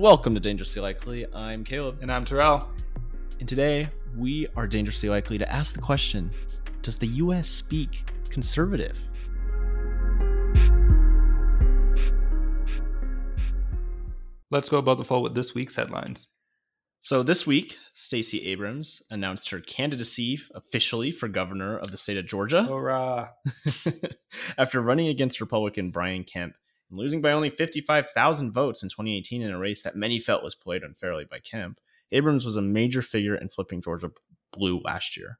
Welcome to Dangerously Likely. I'm Caleb, And I'm Terrell. and today we are dangerously likely to ask the question Does the US speak conservative? Let's go above the fold with this week's headlines. So this week, Stacey Abrams announced her candidacy officially for governor of the state of Georgia Hurrah. after running against Republican Brian Kemp and losing by only 55,000 votes in 2018 in a race that many felt was played unfairly by Kemp. Abrams was a major figure in flipping Georgia blue last year.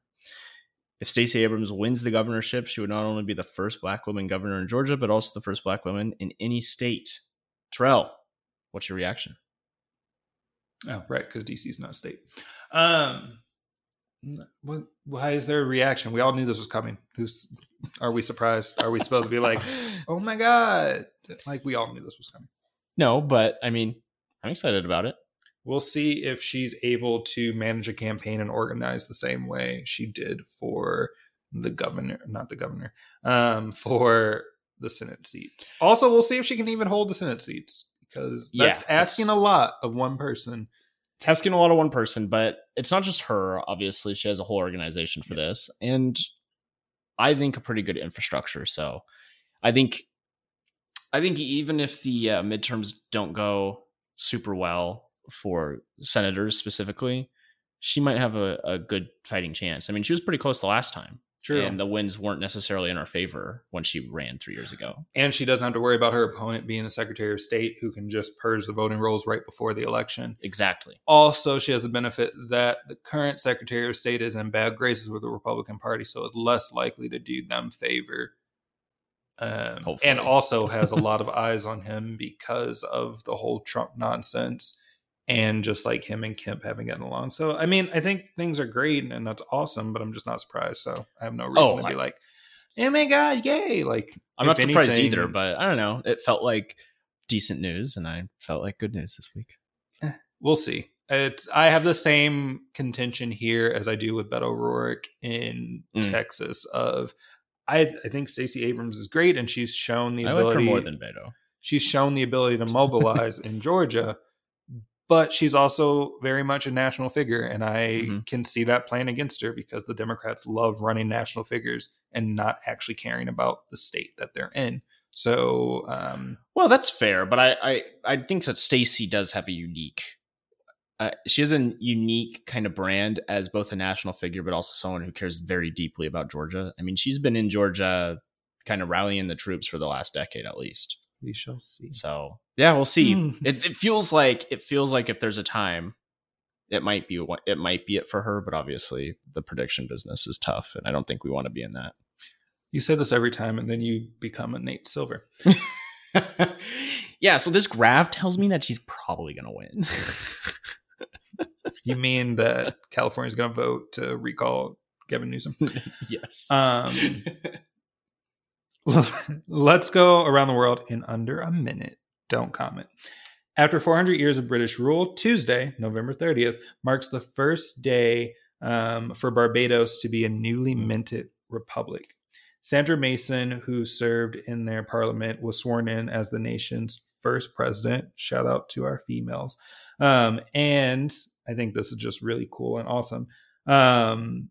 If Stacey Abrams wins the governorship, she would not only be the first black woman governor in Georgia, but also the first black woman in any state. Terrell, what's your reaction? Oh, right, because DC is not a state. Um, what, why is there a reaction? We all knew this was coming. Who's are we surprised? Are we supposed to be like, oh my god? Like we all knew this was coming. no, but I mean, I'm excited about it. We'll see if she's able to manage a campaign and organize the same way she did for the governor, not the governor, um, for the Senate seats. Also, we'll see if she can even hold the Senate seats because Yeah, that's that's- asking a lot of one person. It's asking a lot of one person, but it's not just her. Obviously, she has a whole organization for this, and I think a pretty good infrastructure. So, I think, I think even if the uh, midterms don't go super well for senators specifically, she might have a, a good fighting chance. I mean, she was pretty close the last time, True. and the wins weren't necessarily in her favor when she ran three years ago. and she doesn't have to worry about her opponent being the Secretary of State who can just purge the voting rolls right before the election. Exactly. Also, she has the benefit that the current Secretary of State is in bad graces with the Republican Party, so is less likely to do them favor. Um, and also has a lot of eyes on him because of the whole Trump nonsense and just like him and Kemp having gotten along. So, I mean, I think things are great and that's awesome, but I'm just not surprised. So, I have no reason Oh, to be I- like, oh my God, yay. Like, I'm not surprised anything- either, but I don't know. It felt like decent news, and I felt like good news this week. we'll see. It's I have the same contention here as I do with Beto O'Rourke in Mm. Texas. Of I I think Stacey Abrams is great, and she's shown the I like ability. more than Beto. she's shown the ability to mobilize in Georgia, but she's also very much a national figure, and I Mhm. can see that playing against her because the Democrats love running national figures and not actually caring about the state that they're in. So um, Well, that's fair, but I I, I think that Stacey does have a unique. Uh, she has a unique kind of brand as both a national figure, but also someone who cares very deeply about Georgia. I mean, she's been in Georgia, kind of rallying the troops for the last decade at least. We shall see. So yeah, we'll see. Hmm. it, it feels like it feels like if there's a time, it might be it might be it for her. But obviously, the prediction business is tough, and I don't think we want to be in that. You say this every time, and then you become a Nate Silver. yeah, so this graph tells me that she's probably going to win. You mean that California's going to vote to recall Gavin Newsom? yes. Um, let's go around the world in under a minute. Don't comment. After 400 years of British rule, Tuesday, November 30th, marks the first day um, for Barbados to be a newly minted republic. Sandra Mason, who served in their parliament, was sworn in as the nation's first president. Shout out to our females. Um, and I think this is just really cool and awesome. Um,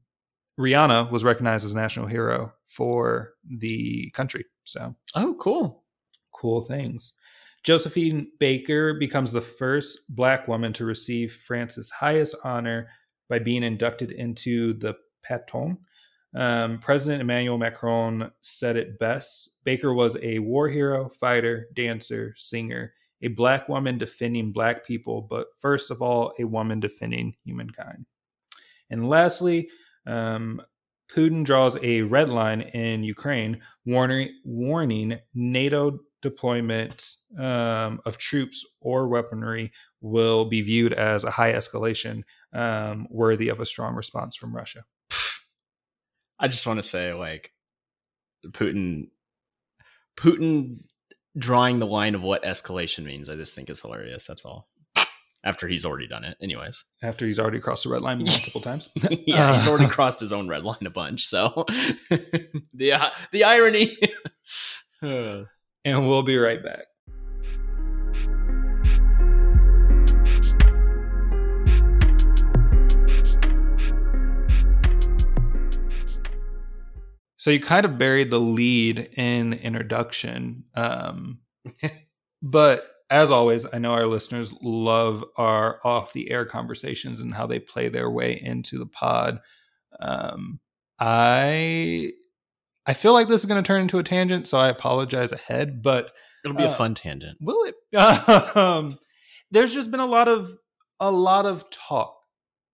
Rihanna was recognized as a national hero for the country. So oh, cool. cool things. Josephine Baker becomes the first black woman to receive France's highest honor by being inducted into the Paton. Um, President Emmanuel Macron said it best. Baker was a war hero, fighter, dancer, singer, a black woman defending black people, but first of all, a woman defending humankind. And lastly, um, Putin draws a red line in Ukraine, warning, warning NATO deployment um, of troops or weaponry will be viewed as a high escalation um, worthy of a strong response from Russia. I just want to say, like, Putin, Putin drawing the line of what escalation means. I just think is hilarious. That's all. After he's already done it, anyways. After he's already crossed the red line multiple times. yeah, he's already crossed his own red line a bunch. So the uh, the irony. and we'll be right back. So you kind of buried the lead in introduction. Um, but as always, I know our listeners love our off the air conversations and how they play their way into the pod. Um, I I feel like this is going to turn into a tangent, so I apologize ahead. But it'll be uh, a fun tangent. Will it? um, there's just been a lot of a lot of talk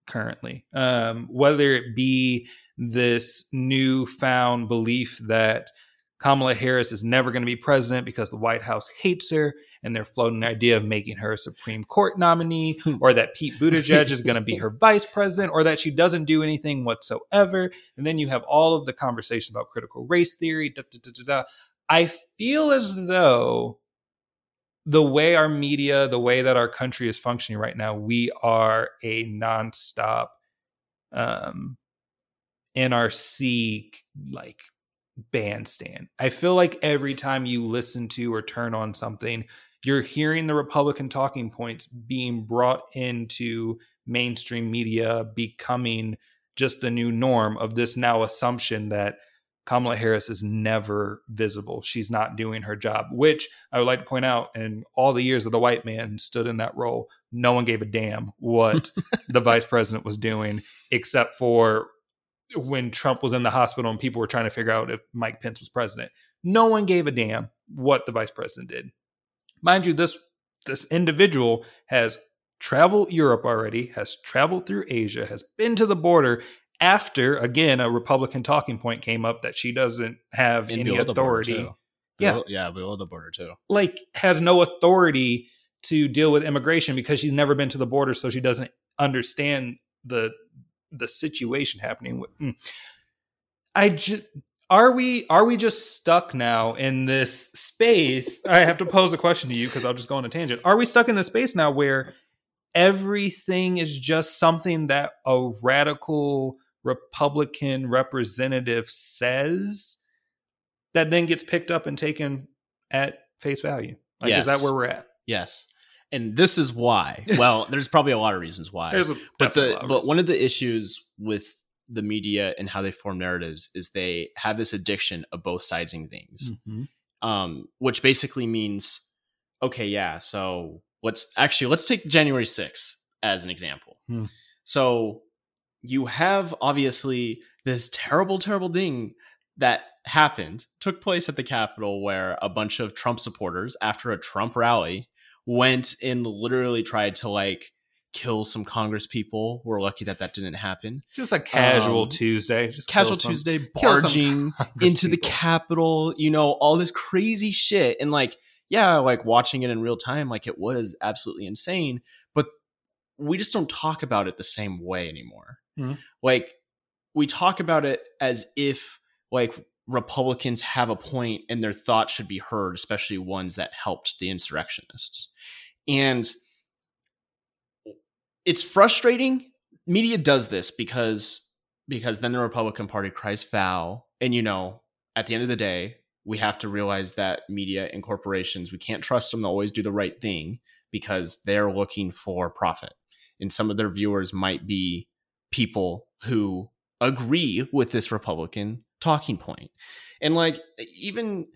currently, um, whether it be this newfound belief that Kamala Harris is never going to be president because the White House hates her, and they're floating the idea of making her a Supreme Court nominee, or that Pete Buttigieg is going to be her vice president, or that she doesn't do anything whatsoever. And then you have all of the conversation about critical race theory. Da, da, da, I feel as though the way our media, the way that our country is functioning right now, we are a nonstop um, NRC like bandstand. I feel like every time you listen to or turn on something, you're hearing the Republican talking points being brought into mainstream media, becoming just the new norm of this now assumption that Kamala Harris is never visible. She's not doing her job, which I would like to point out in all the years that the white man stood in that role, no one gave a damn what the vice president was doing, except for when Trump was in the hospital and people were trying to figure out if Mike Pence was president. No one gave a damn what the vice president did. Mind you, this this individual has traveled Europe already, has traveled through Asia, has been to the border after again a Republican talking point came up that she doesn't have and any authority. Yeah, yeah, below the border too. Like has no authority to deal with immigration because she's never been to the border, so she doesn't understand the the situation happening. Hmm. I just are we are we just stuck now in this space? I have to pose a question to you because I'll just go on a tangent. Are we stuck in the space now where everything is just something that a radical Republican representative says that then gets picked up and taken at face value? Like, yes. is that where we're at? Yes and this is why. Well, there's probably a lot of reasons why. But the but one of the issues with the media and how they form narratives is they have this addiction of both sidesing things, mm-hmm. um, which basically means, okay, yeah. So let's actually let's take January 6th as an example. Hmm. So you have obviously this terrible, terrible thing that happened took place at the Capitol where a bunch of Trump supporters, after a Trump rally, went and literally tried to like kill some Congress people. We're lucky that that didn't happen. Just a casual um, Tuesday, just casual some, Tuesday, barging into the Capitol. You know, all this crazy shit, and like, yeah, like watching it in real time, like it was absolutely insane. But we just don't talk about it the same way anymore. Mm-hmm. Like we talk about it as if like Republicans have a point and their thoughts should be heard, especially ones that helped the insurrectionists. And it's frustrating. Media does this because because then the Republican Party cries foul. And you know, at the end of the day, we have to realize that media and corporations, we can't trust them to always do the right thing because they're looking for profit. And some of their viewers might be people who agree with this Republican talking point. And like even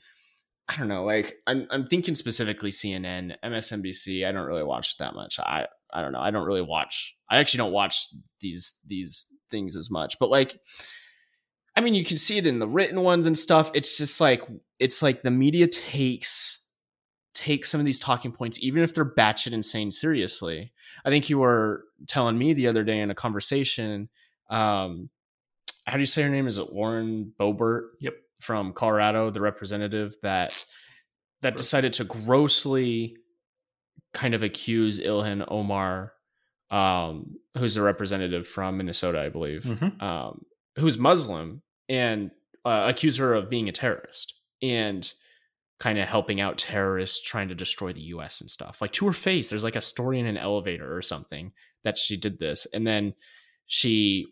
I don't know, like I'm I'm thinking specifically CNN, MSNBC. I don't really watch that much. I I don't know. I don't really watch. I actually don't watch these these things as much. But like I mean, you can see it in the written ones and stuff. It's just like it's like the media takes take some of these talking points, even if they're batshit insane, seriously. I think you were telling me the other day in a conversation um, how do you say her name? Is it Lauren Boebert? Yep. From Colorado, the representative that that decided to grossly kind of accuse Ilhan Omar, um, who's a representative from Minnesota, I believe, mm-hmm. um, who's Muslim, and uh, accuse her of being a terrorist and kind of helping out terrorists trying to destroy the U.S. and stuff. Like to her face, there's like a story in an elevator or something that she did this, and then she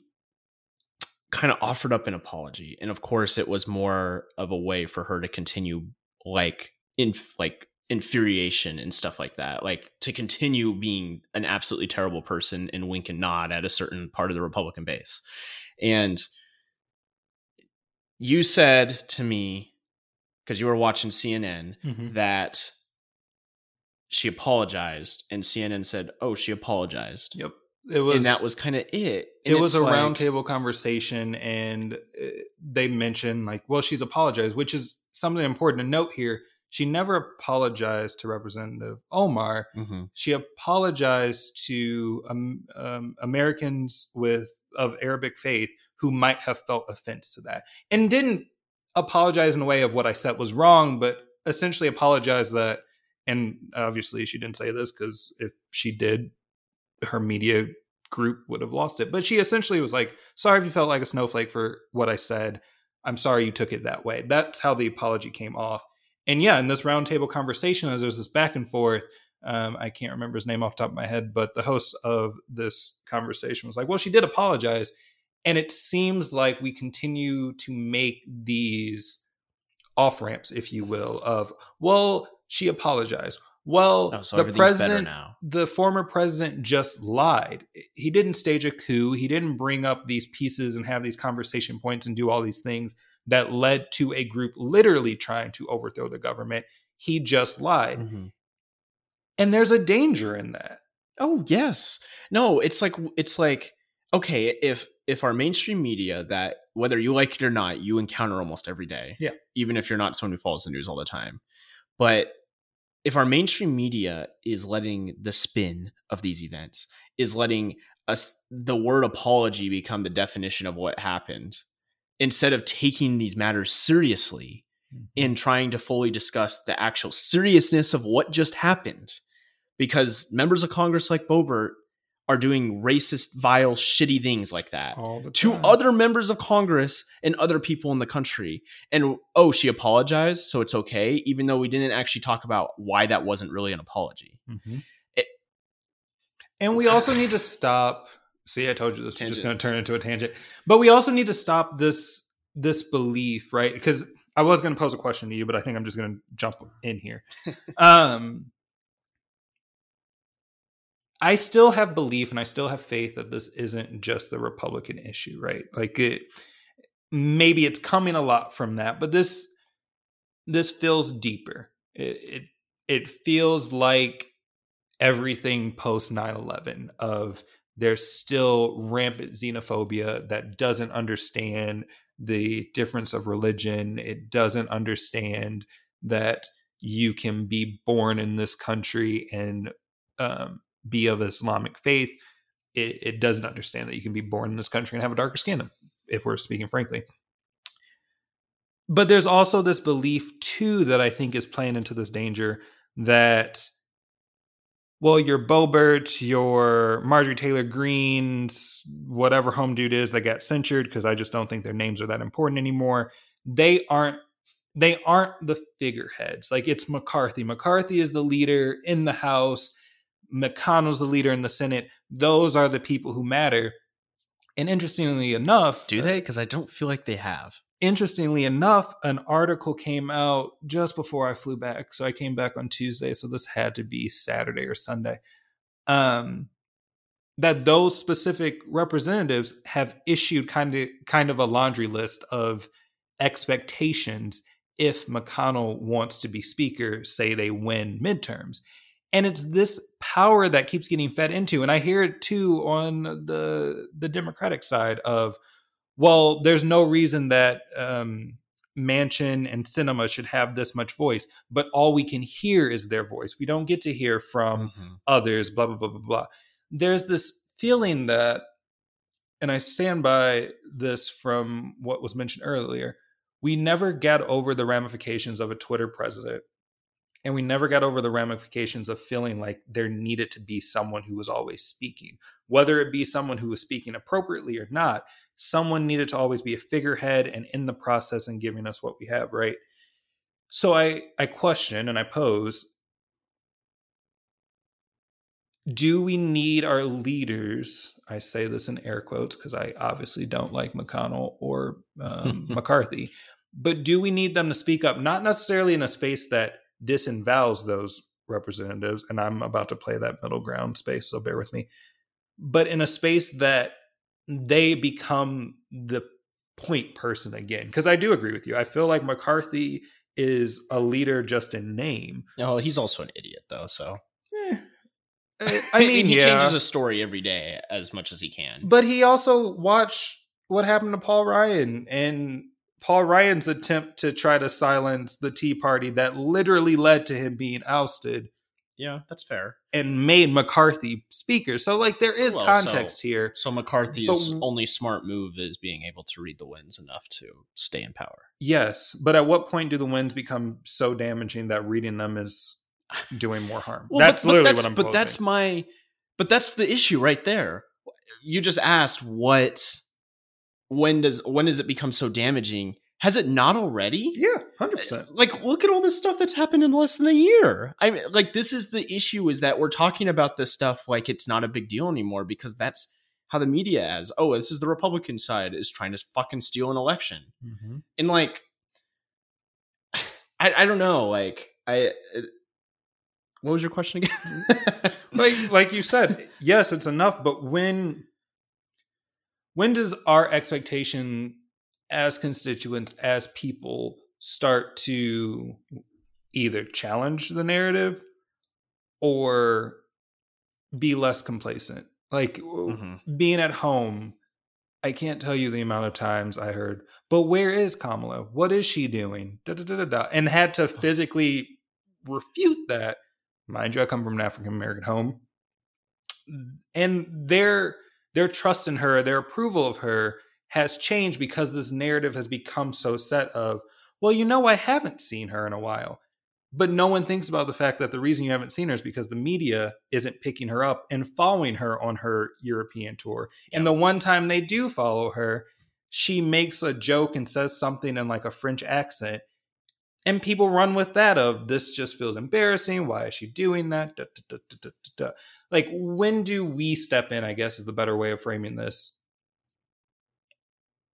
kind of offered up an apology. And of course, it was more of a way for her to continue like in like infuriation and stuff like that like to continue being an absolutely terrible person and wink and nod at a certain part of the republican base and you said to me because you were watching cnn Mhm. that she apologized and cnn said oh she apologized Yep. It was and that was kind of it it was a like- roundtable conversation and uh, they mentioned like well she's apologized which is something important to note here she never apologized to representative omar Mhm. she apologized to um, um, americans with of arabic faith who might have felt offense to that and didn't apologize in a way of what i said was wrong but essentially apologized that and obviously she didn't say this because if she did her media group would have lost it. But she essentially was like, sorry if you felt like a snowflake for what I said. I'm sorry you took it that way. That's how the apology came off. And yeah, in this roundtable conversation, as there's this back and forth, um, I can't remember his name off the top of my head, but the host of this conversation was like, well, she did apologize. And it seems like we continue to make these off ramps, if you will, of, well, she apologized. Well, Oh, so the president now. the former president just lied. He didn't stage a coup. He didn't bring up these pieces and have these conversation points and do all these things that led to a group literally trying to overthrow the government. He just lied. Mhm. And there's a danger in that. Oh yes. No, it's like it's like okay, if if our mainstream media that whether you like it or not, you encounter almost every day. Yeah. Even if you're not someone who follows the news all the time. But if our mainstream media is letting the spin of these events, is letting us the word apology become the definition of what happened, instead of taking these matters seriously mm-hmm. in trying to fully discuss the actual seriousness of what just happened. Because members of Congress like Boebert are doing racist, vile, shitty things like that to other members of Congress and other people in the country. And oh, she apologized, so it's okay, even though we didn't actually talk about why that wasn't really an apology. Mhm. It- and we also need to stop. See, I told you this was just going to turn into a tangent. But we also need to stop this this belief, right? Because I was going to pose a question to you, but I think I'm just going to jump in here. um, I still have belief and I still have faith that this isn't just the Republican issue, right? Like it, maybe it's coming a lot from that, but this this feels deeper. It it, it feels like everything post 9-11 of there's still rampant xenophobia that doesn't understand the difference of religion it doesn't understand that you can be born in this country and um, be of islamic faith it, it doesn't understand that you can be born in this country and have a darker skin if we're speaking frankly but there's also this belief too that i think is playing into this danger that well, your Boebert, your Marjorie Taylor Greens, whatever home dude is that got censured because I just don't think their names are that important anymore. They aren't they aren't the figureheads. Like it's McCarthy. McCarthy is the leader in the House. McConnell's the leader in the Senate. Those are the people who matter. And interestingly enough, Do they? Because I don't feel like they have. interestingly enough, an article came out just before I flew back. So I came back on Tuesday. So this had to be Saturday or Sunday. Um, that those specific representatives have issued kind of kind of a laundry list of expectations if McConnell wants to be speaker, say they win midterms. And it's this power that keeps getting fed into. And I hear it too on the the Democratic side of well, there's no reason that um, Manchin and Sinema should have this much voice, but all we can hear is their voice. We don't get to hear from Mhm. others, blah, blah, blah, blah, blah. There's this feeling that, and I stand by this from what was mentioned earlier, we never get over the ramifications of a Twitter president. And we never got over the ramifications of feeling like there needed to be someone who was always speaking, whether it be someone who was speaking appropriately or not someone needed to always be a figurehead and in the process and giving us what we have right so i i question and i pose do we need our leaders i say this in air quotes because i obviously don't like mcconnell or um, mccarthy but do we need them to speak up? Not necessarily in a space that disavows those representatives, and I'm about to play that middle ground space, so bear with me, but in a space that they become the point person again. Because I do agree with you. I feel like McCarthy is a leader just in name. No, he's also an idiot though. So Eh, I mean, he yeah. changes a story every day as much as he can. But he also watched what happened to Paul Ryan and Paul Ryan's attempt to try to silence the Tea Party that literally led to him being ousted yeah, that's fair. and made McCarthy speaker. So like there is Well, context here. So McCarthy's But- only smart move is being able to read the winds enough to stay in power. Yes, but at what point do the winds become so damaging that reading them is doing more harm? Well, that's but- but literally that's- what I'm But posing. that's my. But that's the issue right there. You just asked what. When does when does it become so damaging? Has it not already? yeah, hundred percent. Uh, like, look at all this stuff that's happened in less than a year. I mean, like, this is the issue: is that we're talking about this stuff like it's not a big deal anymore because that's how the media is. Oh, this is the Republican side is trying to fucking steal an election, mm-hmm. and like, I I don't know. Like, I. uh, What was your question again? Mm-hmm. like like you said, yes, it's enough. But when when does our expectation as constituents, as people, start to either challenge the narrative or be less complacent? Like Mhm. being at home, I can't tell you the amount of times I heard, but where is Kamala? What is she doing? Da, da, da, da, da, and had to physically refute that. Mind you, I come from an African American home. And their their trust in her, their approval of her has changed because this narrative has become so set of, well, you know, I haven't seen her in a while. But no one thinks about the fact that the reason you haven't seen her is because the media isn't picking her up and following her on her European tour. And the one time they do follow her, she makes a joke and says something in like a French accent. And people run with that of this just feels embarrassing. Why is she doing that? Da, da, da. Like, when do we step in? I guess is the better way of framing this.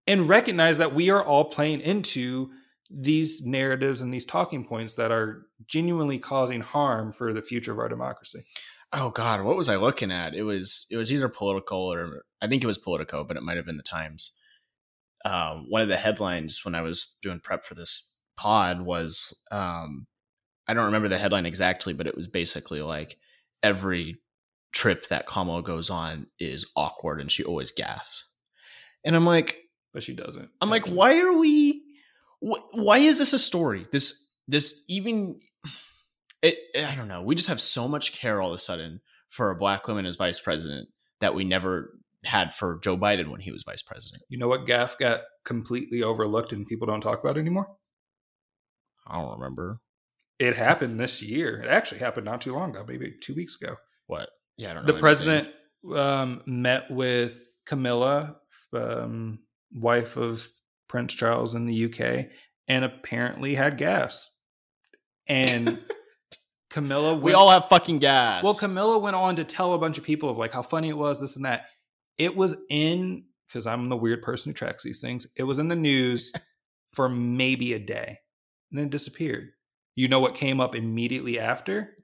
And recognize that we are all playing into these narratives and these talking points that are genuinely causing harm for the future of our democracy. oh God, what was I looking at? It was it was either political or I think it was Politico, but it might have been the Times. Um, one of the headlines when I was doing prep for this pod was um, I don't remember the headline exactly, but it was basically like every trip that Kamala goes on is awkward and she always gaffes. And I'm like, But she doesn't. I'm like, why are we? Wh- why is this a story? This this even it. I don't know. We just have so much care all of a sudden for a black woman as vice president that we never had for Joe Biden when he was vice president. You know what gaffe got completely overlooked and people don't talk about anymore? I don't remember It happened this year. It actually happened not too long ago, maybe two weeks ago. what. Yeah, I don't know. The anything. president um, met with Camilla, um, wife of Prince Charles in the UK, and apparently had gas. And Camilla, We all have fucking gas. Well, Camilla went on to tell a bunch of people of like how funny it was, this and that. It was in because I'm the weird person who tracks these things. It was in the news for maybe a day, and then it disappeared. You know what came up immediately after?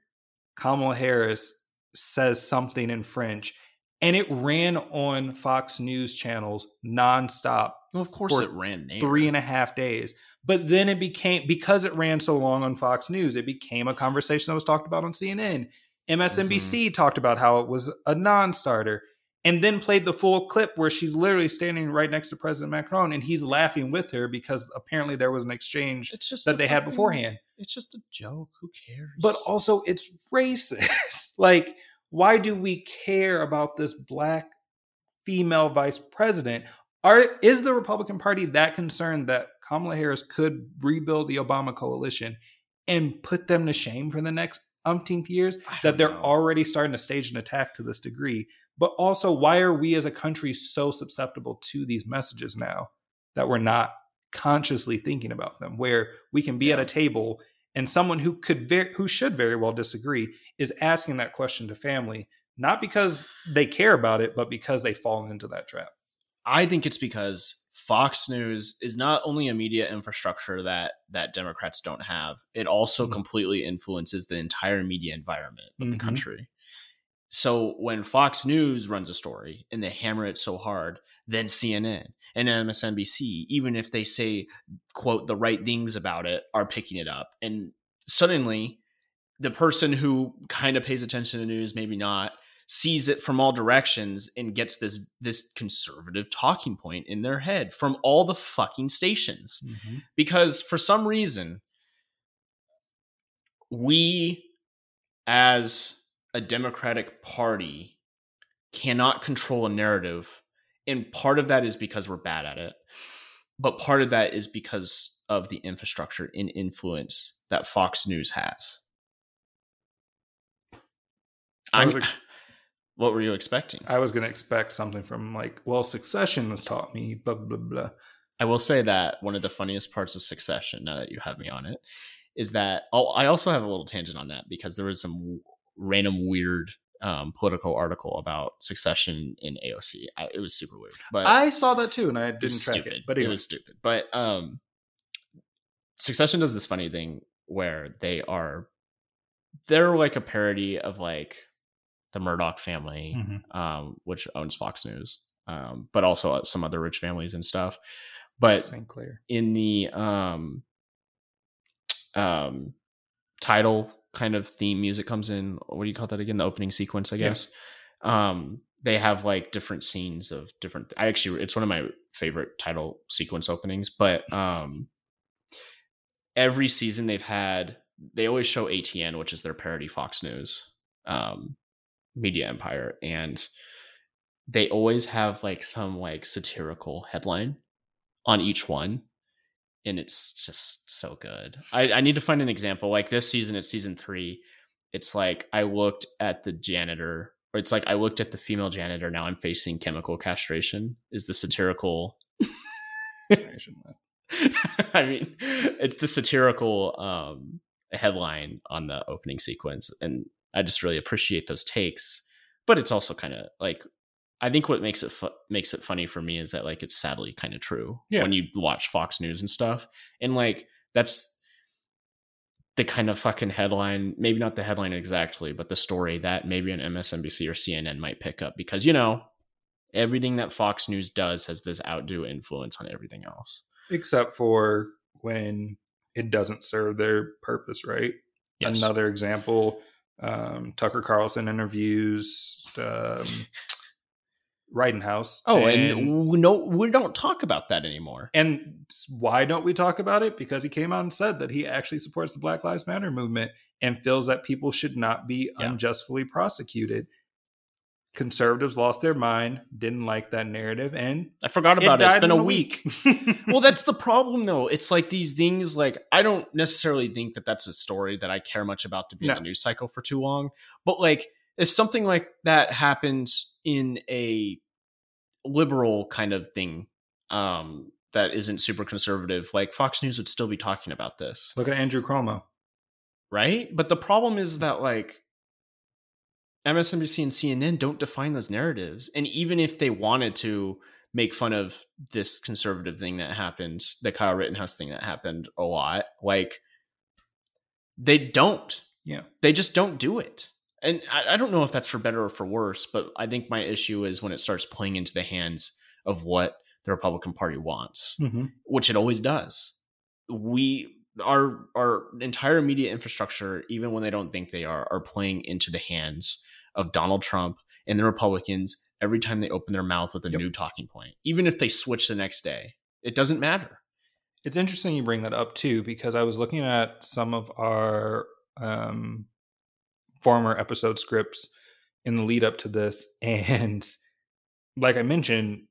Kamala Harris says something in French, and it ran on Fox News channels nonstop well, of course it ran name. three and a half days. But then it became because it ran so long on Fox News, it became a conversation that was talked about on CNN. MSNBC mm-hmm. talked about how it was a non-starter, and then played the full clip where she's literally standing right next to President Macron, and he's laughing with her because apparently there was an exchange that they had beforehand. It's just a joke. Who cares? But also, it's racist. like, why do we care about this black female vice president? Are is the Republican Party that concerned that Kamala Harris could rebuild the Obama coalition and put them to shame for the next umpteenth years? That they're know. already starting to stage an attack to this degree. But also, why are we as a country so susceptible to these messages now that we're not consciously thinking about them? Where we can be at a table and someone who could ver- who should very well disagree is asking that question to family not because they care about it but because they've fallen into that trap I think it's because Fox News is not only a media infrastructure that that Democrats don't have, it also Mhm. completely influences the entire media environment of the Mhm. country. So when Fox News runs a story and they hammer it so hard, then CNN and MSNBC, even if they say quote the right things about it, are picking it up. And suddenly the person who kind of pays attention to news, maybe not, sees it from all directions and gets this this conservative talking point in their head from all the fucking stations mm-hmm. because for some reason we as a democratic party cannot control a narrative and part of that is because we're bad at it but part of that is because of the infrastructure and influence that Fox News has. I was ex- what were you expecting? I was going to expect something from like, well, Succession has taught me, blah, blah, blah. I will say that one of the funniest parts of Succession, now that you have me on it, is that oh, I also have a little tangent on that because there was some random weird um, political article about Succession in AOC. I, it was super weird, but I saw that too, and I didn't track stupid. it. But it was stupid. But um, Succession does this funny thing where they are they're like a parody of like the Murdoch family, Mhm. um, which owns Fox News, um, but also some other rich families and stuff. But St. Clair. in the um um title kind of theme music comes in what do you call that again the opening sequence i Yeah. guess um they have like different scenes of different i actually it's one of my favorite title sequence openings but um every season they've had they always show atn which is their parody fox news um media empire and they always have like some like satirical headline on each one and it's just so good. I, I need to find an example like this season it's season three. It's like i looked at the janitor or it's like i looked at the female janitor now i'm facing chemical castration is the satirical I mean, it's the satirical um, headline on the opening sequence, and I just really appreciate those takes. But it's also kind of like I think what makes it fu- makes it funny for me is that like it's sadly kind of true Yeah. when you watch Fox News and stuff, and like that's the kind of fucking headline, maybe not the headline exactly, but the story that maybe an MSNBC or CNN might pick up because you know everything that Fox News does has this outdo influence on everything else. Except for when it doesn't serve their purpose, right? Yes. Another example um, Tucker Carlson interviews um, Rittenhouse. Oh, and, we no, we don't talk about that anymore. And why don't we talk about it? Because he came out and said that he actually supports the Black Lives Matter movement and feels that people should not be Yeah. unjustly prosecuted. Conservatives lost their mind, didn't like that narrative, and I forgot about it. it. has been a week. well, that's the problem, though. It's like these things. Like I don't necessarily think that that's a story that I care much about to be in the news cycle for too long. But like, if something like that happens in a liberal kind of thing, um, that isn't super conservative, like Fox News would still be talking about this. Look at Andrew Cuomo. right? But the problem is that like MSNBC and CNN don't define those narratives, and even if they wanted to make fun of this conservative thing that happened, the Kyle Rittenhouse thing that happened a lot, like they don't. Yeah. They just don't do it. And I, I don't know if that's for better or for worse, but I think my issue is when it starts playing into the hands of what the Republican Party wants Mm-hmm. which it always does. We our our entire media infrastructure, even when they don't think they are, are playing into the hands of Donald Trump and the Republicans every time they open their mouth with a Yep. new talking point. Even if they switch the next day, it doesn't matter. It's interesting you bring that up too, because I was looking at some of our um, former episode scripts in the lead up to this, and like I mentioned,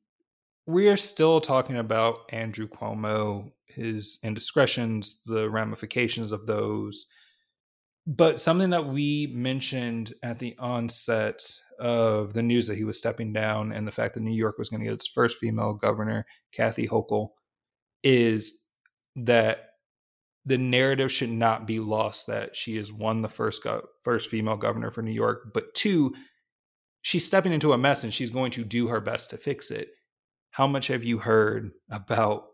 we are still talking about Andrew Cuomo, his indiscretions, the ramifications of those. But something that we mentioned at the onset of the news that he was stepping down and the fact that New York was going to get its first female governor, Kathy Hochul, is that the narrative should not be lost that she is one the first go- first female governor for New York, but two, she's stepping into a mess and she's going to do her best to fix it. how much have you heard about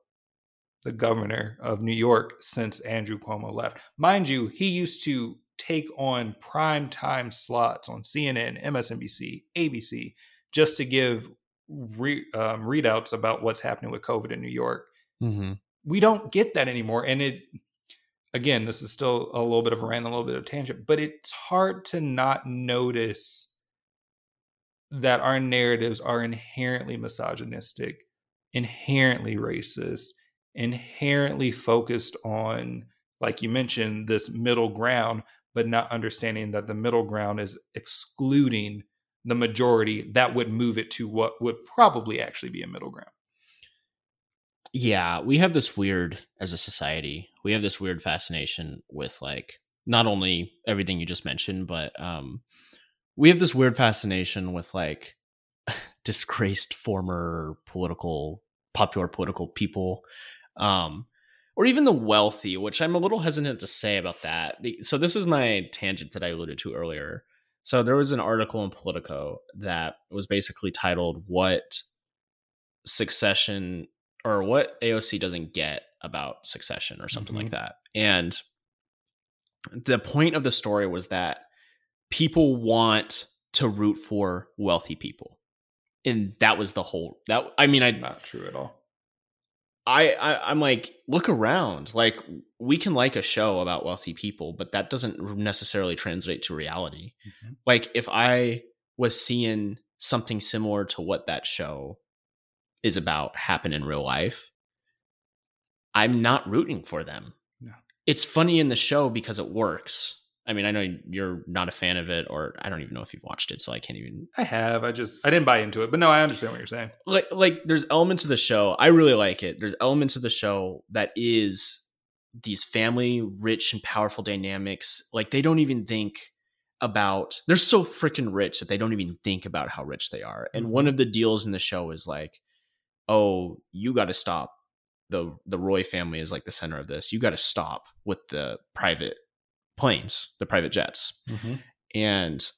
the governor of New York since Andrew Cuomo left? Mind you, he used to take on prime time slots on CNN, MSNBC, ABC, just to give re, um, readouts about what's happening with COVID in New York. Mm-hmm. We don't get that anymore. And it, again, this is still a little bit of a rant, a little bit of tangent, but it's hard to not notice that our narratives are inherently misogynistic, inherently racist, inherently focused on, like you mentioned, this middle ground, but not understanding that the middle ground is excluding the majority that would move it to what would probably actually be a middle ground. Yeah, we have this weird, as a society, we have this weird fascination with like not only everything you just mentioned, but um, we have this weird fascination with like disgraced former political, popular political people um, or even the wealthy, which I'm a little hesitant to say about that. So this is my tangent that I alluded to earlier. So there was an article in Politico that was basically titled "What Succession or What AOC Doesn't Get About Succession" or something mm-hmm. like that. And the point of the story was that people want to root for wealthy people, and that was the whole. That I mean, it's I not true at all. I, I I'm like, look around. Like we can like a show about wealthy people, but that doesn't necessarily translate to reality. Mm-hmm. Like if I was seeing something similar to what that show is about happen in real life, I'm not rooting for them. No. It's funny in the show because it works. I mean, I know you're not a fan of it, or I don't even know if you've watched it, so I can't even. I have. I just I didn't buy into it, but no, I understand what you're saying. Like, like there's elements of the show I really like it. There's elements of the show that is these family rich and powerful dynamics. Like they don't even think about. They're so freaking rich that they don't even think about how rich they are. And mm-hmm. one of the deals in the show is like, oh, you got to stop. The the Roy family is like the center of this. You got to stop with the private planes, the private jets. Mm-hmm. And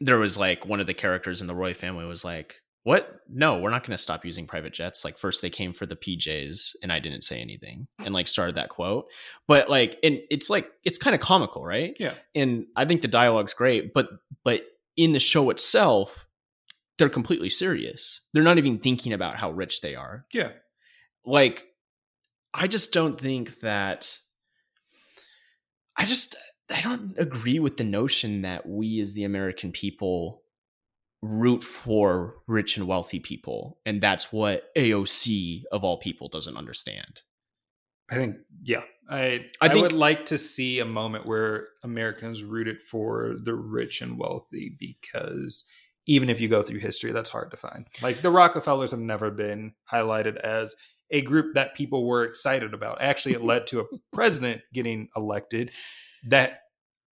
there was like one of the characters in the Roy family was like, What? No, we're not going to stop using private jets. Like, first they came for the PJs and I didn't say anything and like started that quote. But like, and it's like, it's kind of comical, right? Yeah. And I think the dialogue's great, but, but in the show itself, they're completely serious. They're not even thinking about how rich they are. Yeah. Like, I just don't think that I just I don't agree with the notion that we as the American people root for rich and wealthy people and that's what AOC of all people doesn't understand. I think yeah. I I, I would like to see a moment where Americans rooted for the rich and wealthy because even if you go through history that's hard to find. Like the Rockefellers have never been highlighted as a group that people were excited about. Actually, it led to a president getting elected that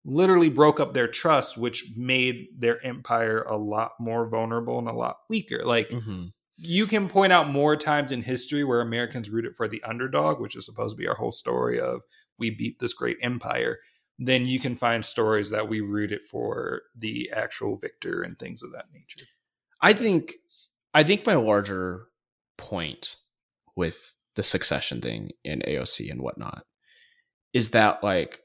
literally broke up their trust, which made their empire a lot more vulnerable and a lot weaker. Like, mm-hmm. you can point out more times in history where Americans rooted for the underdog, which is supposed to be our whole story of we beat this great empire. Then you can find stories that we rooted for the actual victor and things of that nature. I think, I think my larger point with the succession thing in AOC and whatnot is that like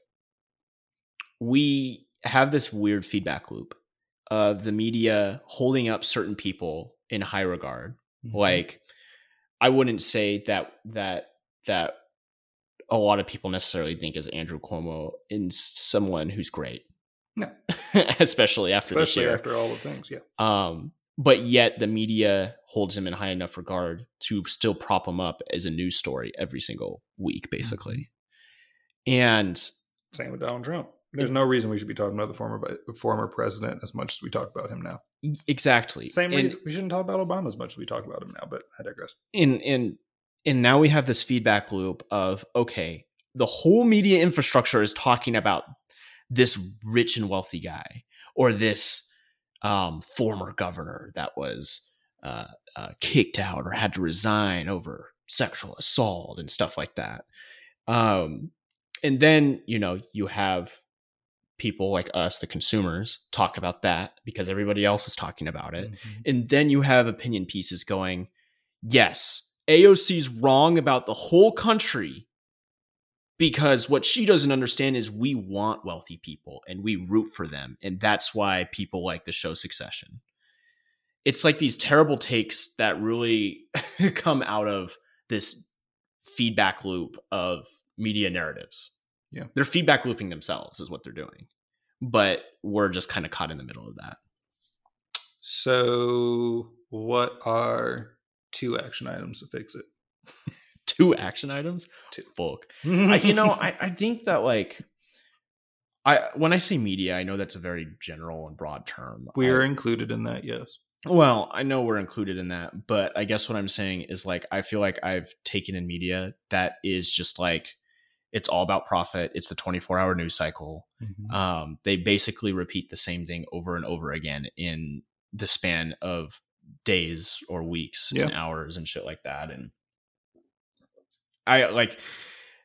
we have this weird feedback loop of the media holding up certain people in high regard. Mm-hmm. Like I wouldn't say that that that a lot of people necessarily think is Andrew Cuomo in someone who's great. No. Especially after Especially after all the things, yeah. Um but yet the media holds him in high enough regard to still prop him up as a news story every single week, basically. Mm-hmm. And same with Donald Trump. There's no reason we should be talking about the former former president as much as we talk about him now. Exactly. Same reason we shouldn't talk about Obama as much as we talk about him now, but I digress. And and and now we have this feedback loop of okay, the whole media infrastructure is talking about this rich and wealthy guy or this um, former governor that was uh, uh, kicked out or had to resign over sexual assault and stuff like that. Um, and then you know you have people like us, the consumers, talk about that because everybody else is talking about it. Mhm. And then you have opinion pieces going, yes, AOC's wrong about the whole country because what she doesn't understand is we want wealthy people and we root for them. And that's why people like the show Succession. It's like these terrible takes that really come out of this feedback loop of media narratives. Yeah. They're feedback looping themselves, is what they're doing. But we're just kind of caught in the middle of that. So, what are two action items to fix it? Two action items? Two. I, you know, I, I think that like I when I say media, I know that's a very general and broad term. we I- are included in that, yes. well, I know we're included in that, but I guess what I'm saying is like I feel like I've taken in media that is just like it's all about profit. It's the 24 hour news cycle. Mm-hmm. Um, they basically repeat the same thing over and over again in the span of days or weeks and hours and shit like that. And I like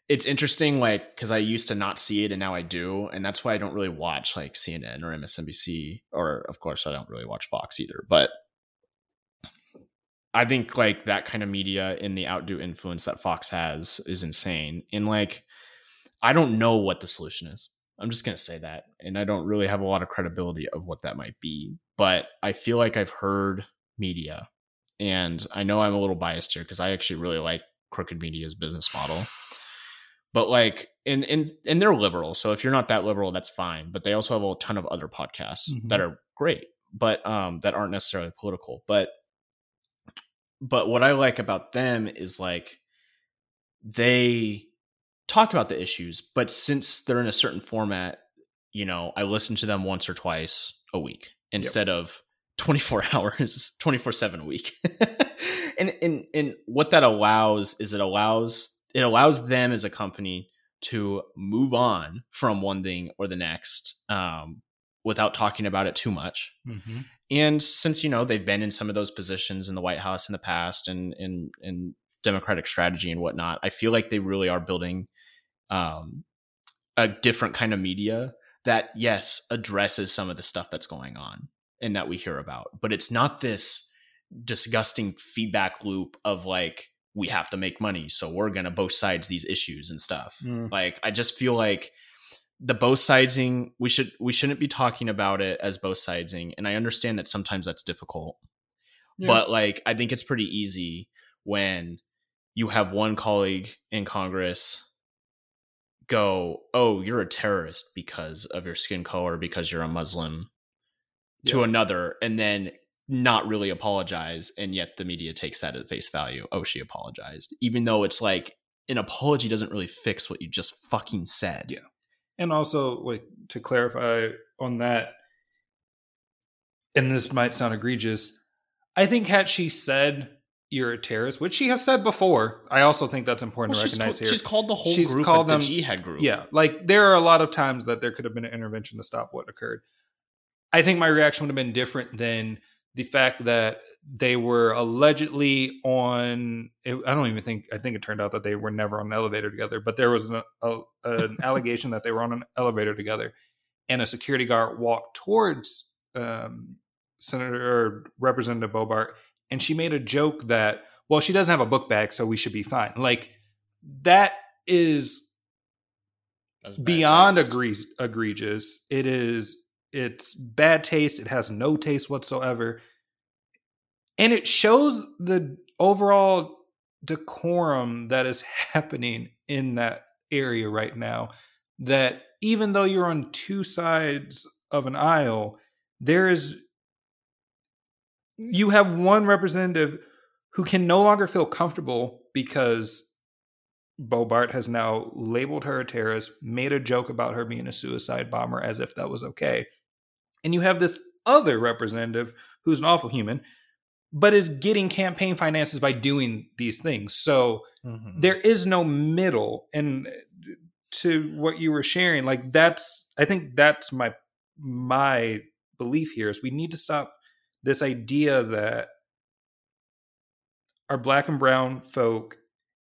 it's interesting, like because I used to not see it and now I do, and that's why I don't really watch like CNN or MSNBC, or of course I don't really watch Fox either. But I think like that kind of media and the outdo influence that Fox has is insane. And like I don't know what the solution is. I'm just gonna say that, and I don't really have a lot of credibility of what that might be. But I feel like I've heard media, and I know I'm a little biased here because I actually really like Crooked Media's business model. But like, and and and they're liberal, so if you're not that liberal, that's fine. But they also have a ton of other podcasts Mhm. that are great, but um, that aren't necessarily political. But but what I like about them is like they talk about the issues, but since they're in a certain format, you know, I listen to them once or twice a week instead of 24 hours, 24 7 a week. and, and, and what that allows is it allows, it allows them as a company to move on from one thing or the next um, without talking about it too much. Mm-hmm. And since you know they've been in some of those positions in the White House in the past and in in democratic strategy and whatnot, I feel like they really are building um, a different kind of media that yes addresses some of the stuff that's going on and that we hear about, but it's not this disgusting feedback loop of like we have to make money, so we're gonna both sides these issues and stuff. Mm. Like I just feel like the both sidesing we should we shouldn't be talking about it as both sidesing and i understand that sometimes that's difficult Yeah. but like i think it's pretty easy when you have one colleague in congress go oh you're a terrorist because of your skin color because you're a muslim to Yeah. another and then not really apologize and yet the media takes that at face value oh she apologized even though it's like an apology doesn't really fix what you just fucking said Yeah. And also, like to clarify on that, and this might sound egregious, I think had she said you're a terrorist, which she has said before, I also think that's important Well, to recognize told- here. she's called the whole She's group called the them- jihad group. Yeah, like there are a lot of times that there could have been an intervention to stop what occurred. I think my reaction would have been different than the fact that they were allegedly on. I don't even think. I think it turned out that they were never on an elevator together. But there was an, a, an allegation that they were on an elevator together, and a security guard walked towards um, Senator or Representative Boebert, and she made a joke that, well, she doesn't have a book bag, so we should be fine. Like that is beyond egregious. It is it's bad taste. It has no taste whatsoever, and it shows the overall decorum that is happening in that area right now. That even though you're on two sides of an aisle, there is you have one representative who can no longer feel comfortable because Boebert has now labeled her a terrorist, made a joke about her being a suicide bomber as if that was okay. And you have this other representative who's an awful human, but is getting campaign finances by doing these things. So Mhm. there is no middle. And to what you were sharing, like that's I think that's my my belief here is we need to stop this idea that our black and brown folk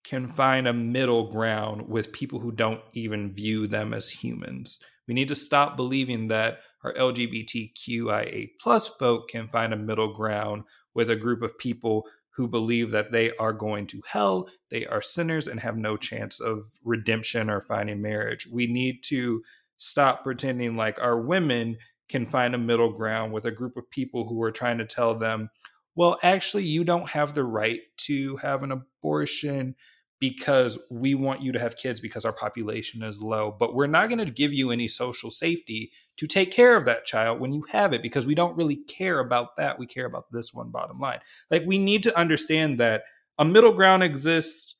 can find a middle ground with people who don't even view them as humans. We need to stop believing that our LGBTQIA plus folk can find a middle ground with a group of people who believe that they are going to hell, they are sinners, and have no chance of redemption or finding marriage. We need to stop pretending like our women can find a middle ground with a group of people who are trying to tell them, well, actually, you don't have the right to have an abortion because we want you to have kids because our population is low, but we're not going to give you any social safety to take care of that child when you have it because we don't really care about that. We care about this one bottom line. Like we need to understand that a middle ground exists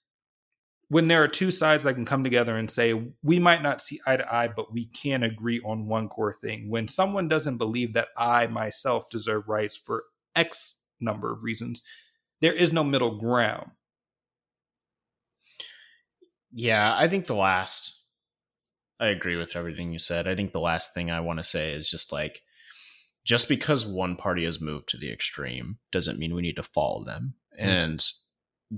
when there are two sides that can come together and say, we might not see eye to eye, but we can agree on one core thing. When someone doesn't believe that I myself deserve rights for X number of reasons, there is no middle ground yeah, I think the last I agree with everything you said. I think the last thing I want to say is just like just because one party has moved to the extreme doesn't mean we need to follow them. Mm. And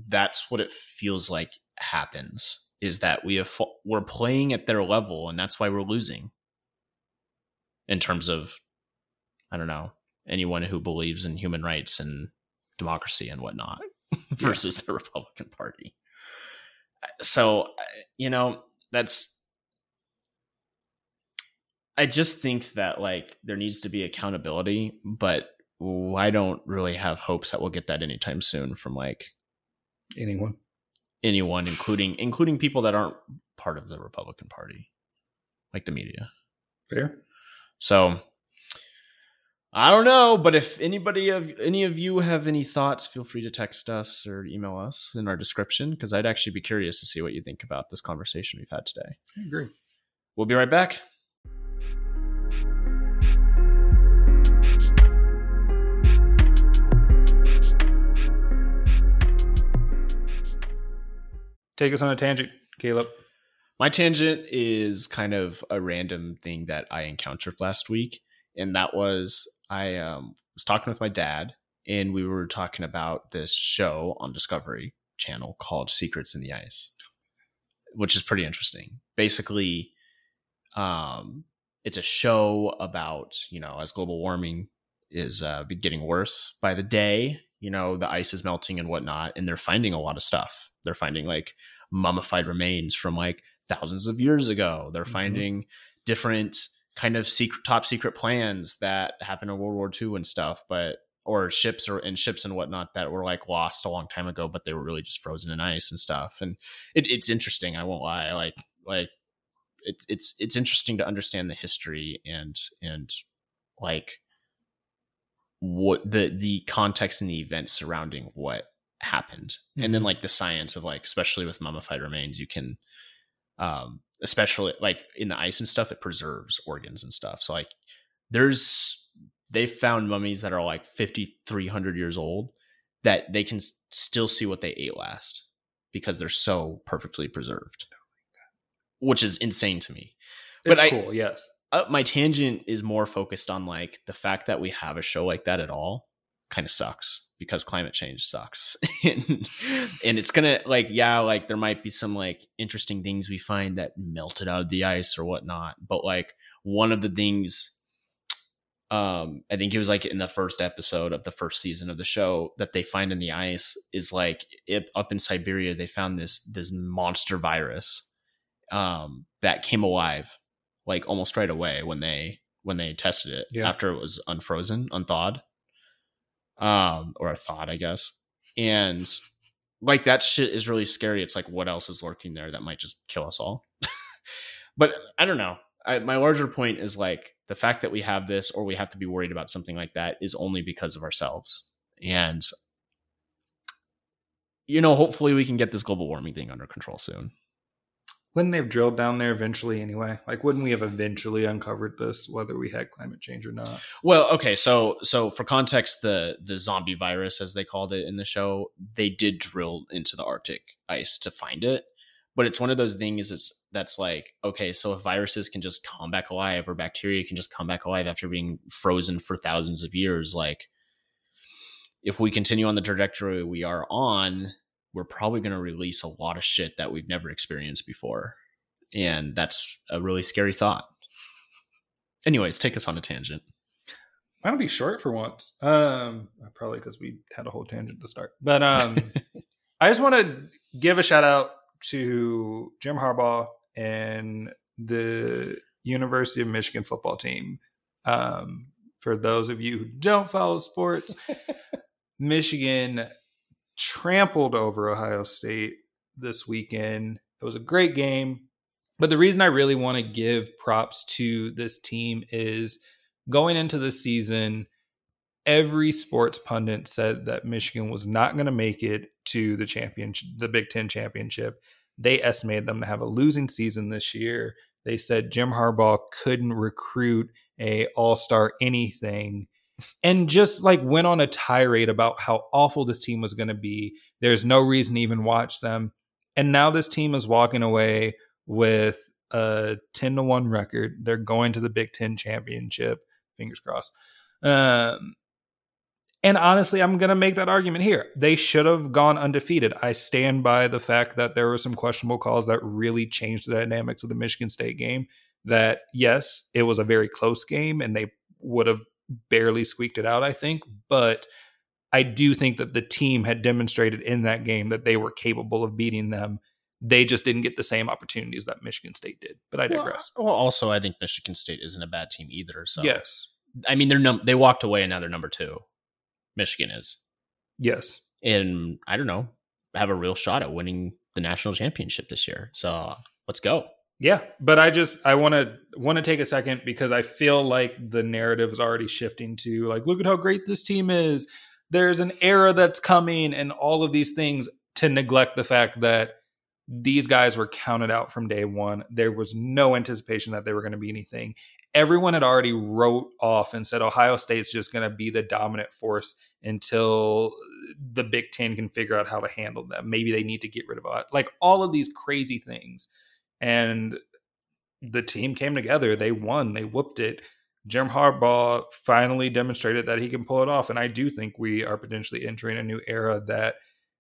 that's what it feels like happens is that we have we're playing at their level and that's why we're losing. In terms of I don't know, anyone who believes in human rights and democracy and whatnot versus the Republican Party so uh, you know that's i just think that like there needs to be accountability but i don't really have hopes that we'll get that anytime soon from like anyone. anyone including including people that aren't part of the republican party like the media. Fair. So I don't know, but if anybody of any of you have any thoughts, feel free to text us or email us in our description because I'd actually be curious to see what you think about this conversation we've had today. I agree. We'll be right back. Take us on a tangent, Caleb. My tangent is kind of a random thing that I encountered last week, and that was I um, was talking with my dad, and we were talking about this show on Discovery Channel called Secrets in the Ice, which is pretty interesting. Basically, um, it's a show about you know as global warming is uh, getting worse by the day. You know the ice is melting and whatnot, and they're finding a lot of stuff. They're finding like mummified remains from like thousands of years ago. They're mm-hmm. finding different kind of secret top secret plans that happened in World War II and stuff, but or ships or and ships and whatnot that were like lost a long time ago, but they were really just frozen in ice and stuff. And it, it's interesting. I won't lie. Like like it's it's it's interesting to understand the history and and like what the the context and the events surrounding what happened mm-hmm. and then mm-hmm. like the science of like especially with mummified remains you can um especially like in the ice and stuff, it preserves organs and stuff. So like there's they found mummies that are like 5300 years old that they can still see what they ate last because they're so perfectly preserved which is insane to me. It's but cool I, yes. Uh, my tangent is more focused on like the fact that we have a show like that at all kind of sucks because climate change sucks and, and it's gonna like yeah like there might be some like interesting things we find that melted out of the ice or whatnot but like one of the things um i think it was like in the first episode of the first season of the show that they find in the ice is like it, up in siberia they found this this monster virus um that came alive like almost right away when they when they tested it yeah. after it was unfrozen unthawed um, or a thought, I guess. And like that shit is really scary. It's like what else is lurking there that might just kill us all. but I don't know. I, my larger point is like the fact that we have this or we have to be worried about something like that is only because of ourselves. And you know, hopefully we can get this global warming thing under control soon wouldn't they have drilled down there eventually anyway? Like, wouldn't we have eventually uncovered this, whether we had climate change or not? Well, okay, so so for context, the the zombie virus, as they called it in the show, they did drill into the Arctic ice to find it. But it's one of those things that's that's like, okay, so if viruses can just come back alive or bacteria can just come back alive after being frozen for thousands of years, like if we continue on the trajectory we are on, we're probably going to release a lot of shit that we've never experienced before. And that's a really scary thought. Anyways, take us on a tangent. I don't be short for once? Um, probably because we had a whole tangent to start. But um, I just want to give a shout out to Jim Harbaugh and the University of Michigan football team. Um, for those of you who don't follow sports, Michigan trampled over Ohio State this weekend. It was a great game. But the reason I really want to give props to this team is going into the season, every sports pundit said that Michigan was not going to make it to the championship, the Big Ten championship. They estimated them to have a losing season this year. They said Jim Harbaugh couldn't recruit a all-star anything and just like went on a tirade about how awful this team was going to be. There's no reason to even watch them. And now this team is walking away with a 10 to 1 record. They're going to the Big 10 championship. Fingers crossed. Um, and honestly, I'm going to make that argument here. They should have gone undefeated. I stand by the fact that there were some questionable calls that really changed the dynamics of the Michigan State game. That, yes, it was a very close game and they would have barely squeaked it out, I think. But I do think that the team had demonstrated in that game that they were capable of beating them. They just didn't get the same opportunities that Michigan State did. But I digress. Well, well also, I think Michigan State isn't a bad team either. So yes, I mean they're num- they walked away and now they're number two. Michigan is. Yes. And I don't know, have a real shot at winning the national championship this year. So let's go. Yeah, but I just I want to want to take a second because I feel like the narrative is already shifting to like look at how great this team is. There's an era that's coming and all of these things to neglect the fact that these guys were counted out from day 1. There was no anticipation that they were going to be anything. Everyone had already wrote off and said Ohio State's just going to be the dominant force until the Big 10 can figure out how to handle them. Maybe they need to get rid of it. Like all of these crazy things and the team came together. They won. They whooped it. Jim Harbaugh finally demonstrated that he can pull it off, and I do think we are potentially entering a new era that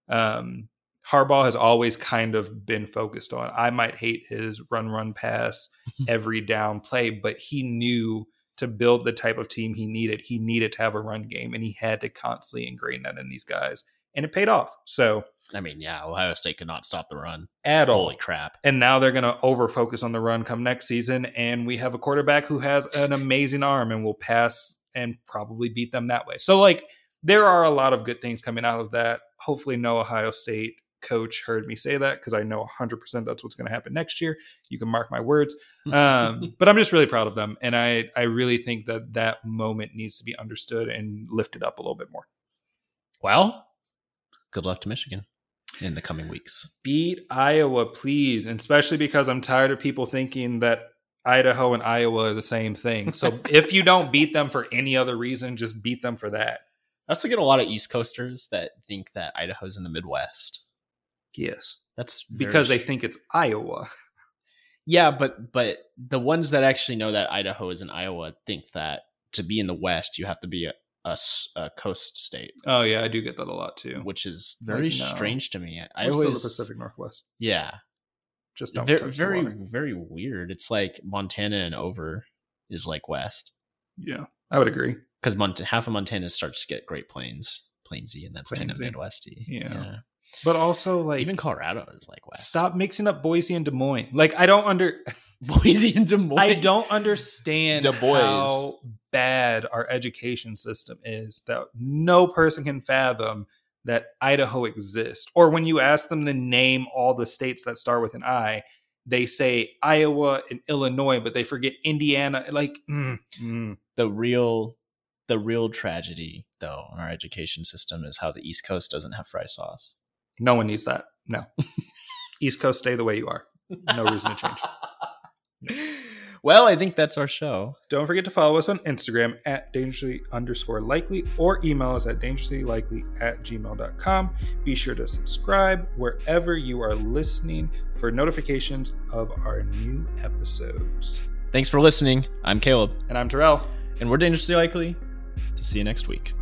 um, Harbaugh has always kind of been focused on. I might hate his run, run, pass every down play, but he knew to build the type of team he needed. He needed to have a run game, and he had to constantly ingrain that in these guys, and it paid off. So I mean, yeah, Ohio State could not stop the run at all. Holy crap. And now they're going to over focus on the run come next season. And we have a quarterback who has an amazing arm and will pass and probably beat them that way. So, like, there are a lot of good things coming out of that. Hopefully, no Ohio State coach heard me say that because I know 100% that's what's going to happen next year. You can mark my words. Um, but I'm just really proud of them. And I, I really think that that moment needs to be understood and lifted up a little bit more. Well, good luck to Michigan in the coming weeks. Beat Iowa, please, and especially because I'm tired of people thinking that Idaho and Iowa are the same thing. So if you don't beat them for any other reason, just beat them for that. I also get a lot of East Coasters that think that Idaho's in the Midwest. Yes, that's because they think it's Iowa. Yeah, but but the ones that actually know that Idaho is in Iowa think that to be in the West, you have to be a, a, a, coast state. Oh yeah, I do get that a lot too, which is very like, no. strange to me. I We're always, still the Pacific Northwest. Yeah, just don't very very, very weird. It's like Montana and over is like west. Yeah, I would agree because Mont- half of Montana starts to get Great Plains, Plainsy, and that's Plainsy. kind of Midwesty. Yeah. yeah. But also, like even Colorado is like west. Stop mixing up Boise and Des Moines. Like I don't under Boise and Des Moines. I don't understand Des Moines. how bad our education system is that no person can fathom that Idaho exists. Or when you ask them to name all the states that start with an I, they say Iowa and Illinois, but they forget Indiana. Like mm, mm. the real, the real tragedy, though, in our education system is how the East Coast doesn't have fry sauce. No one needs that. No, East Coast, stay the way you are. No reason to change. Well, I think that's our show. Don't forget to follow us on Instagram at dangerously underscore likely or email us at dangerously likely at gmail.com. Be sure to subscribe wherever you are listening for notifications of our new episodes. Thanks for listening. I'm Caleb. And I'm Terrell. And we're dangerously likely to see you next week.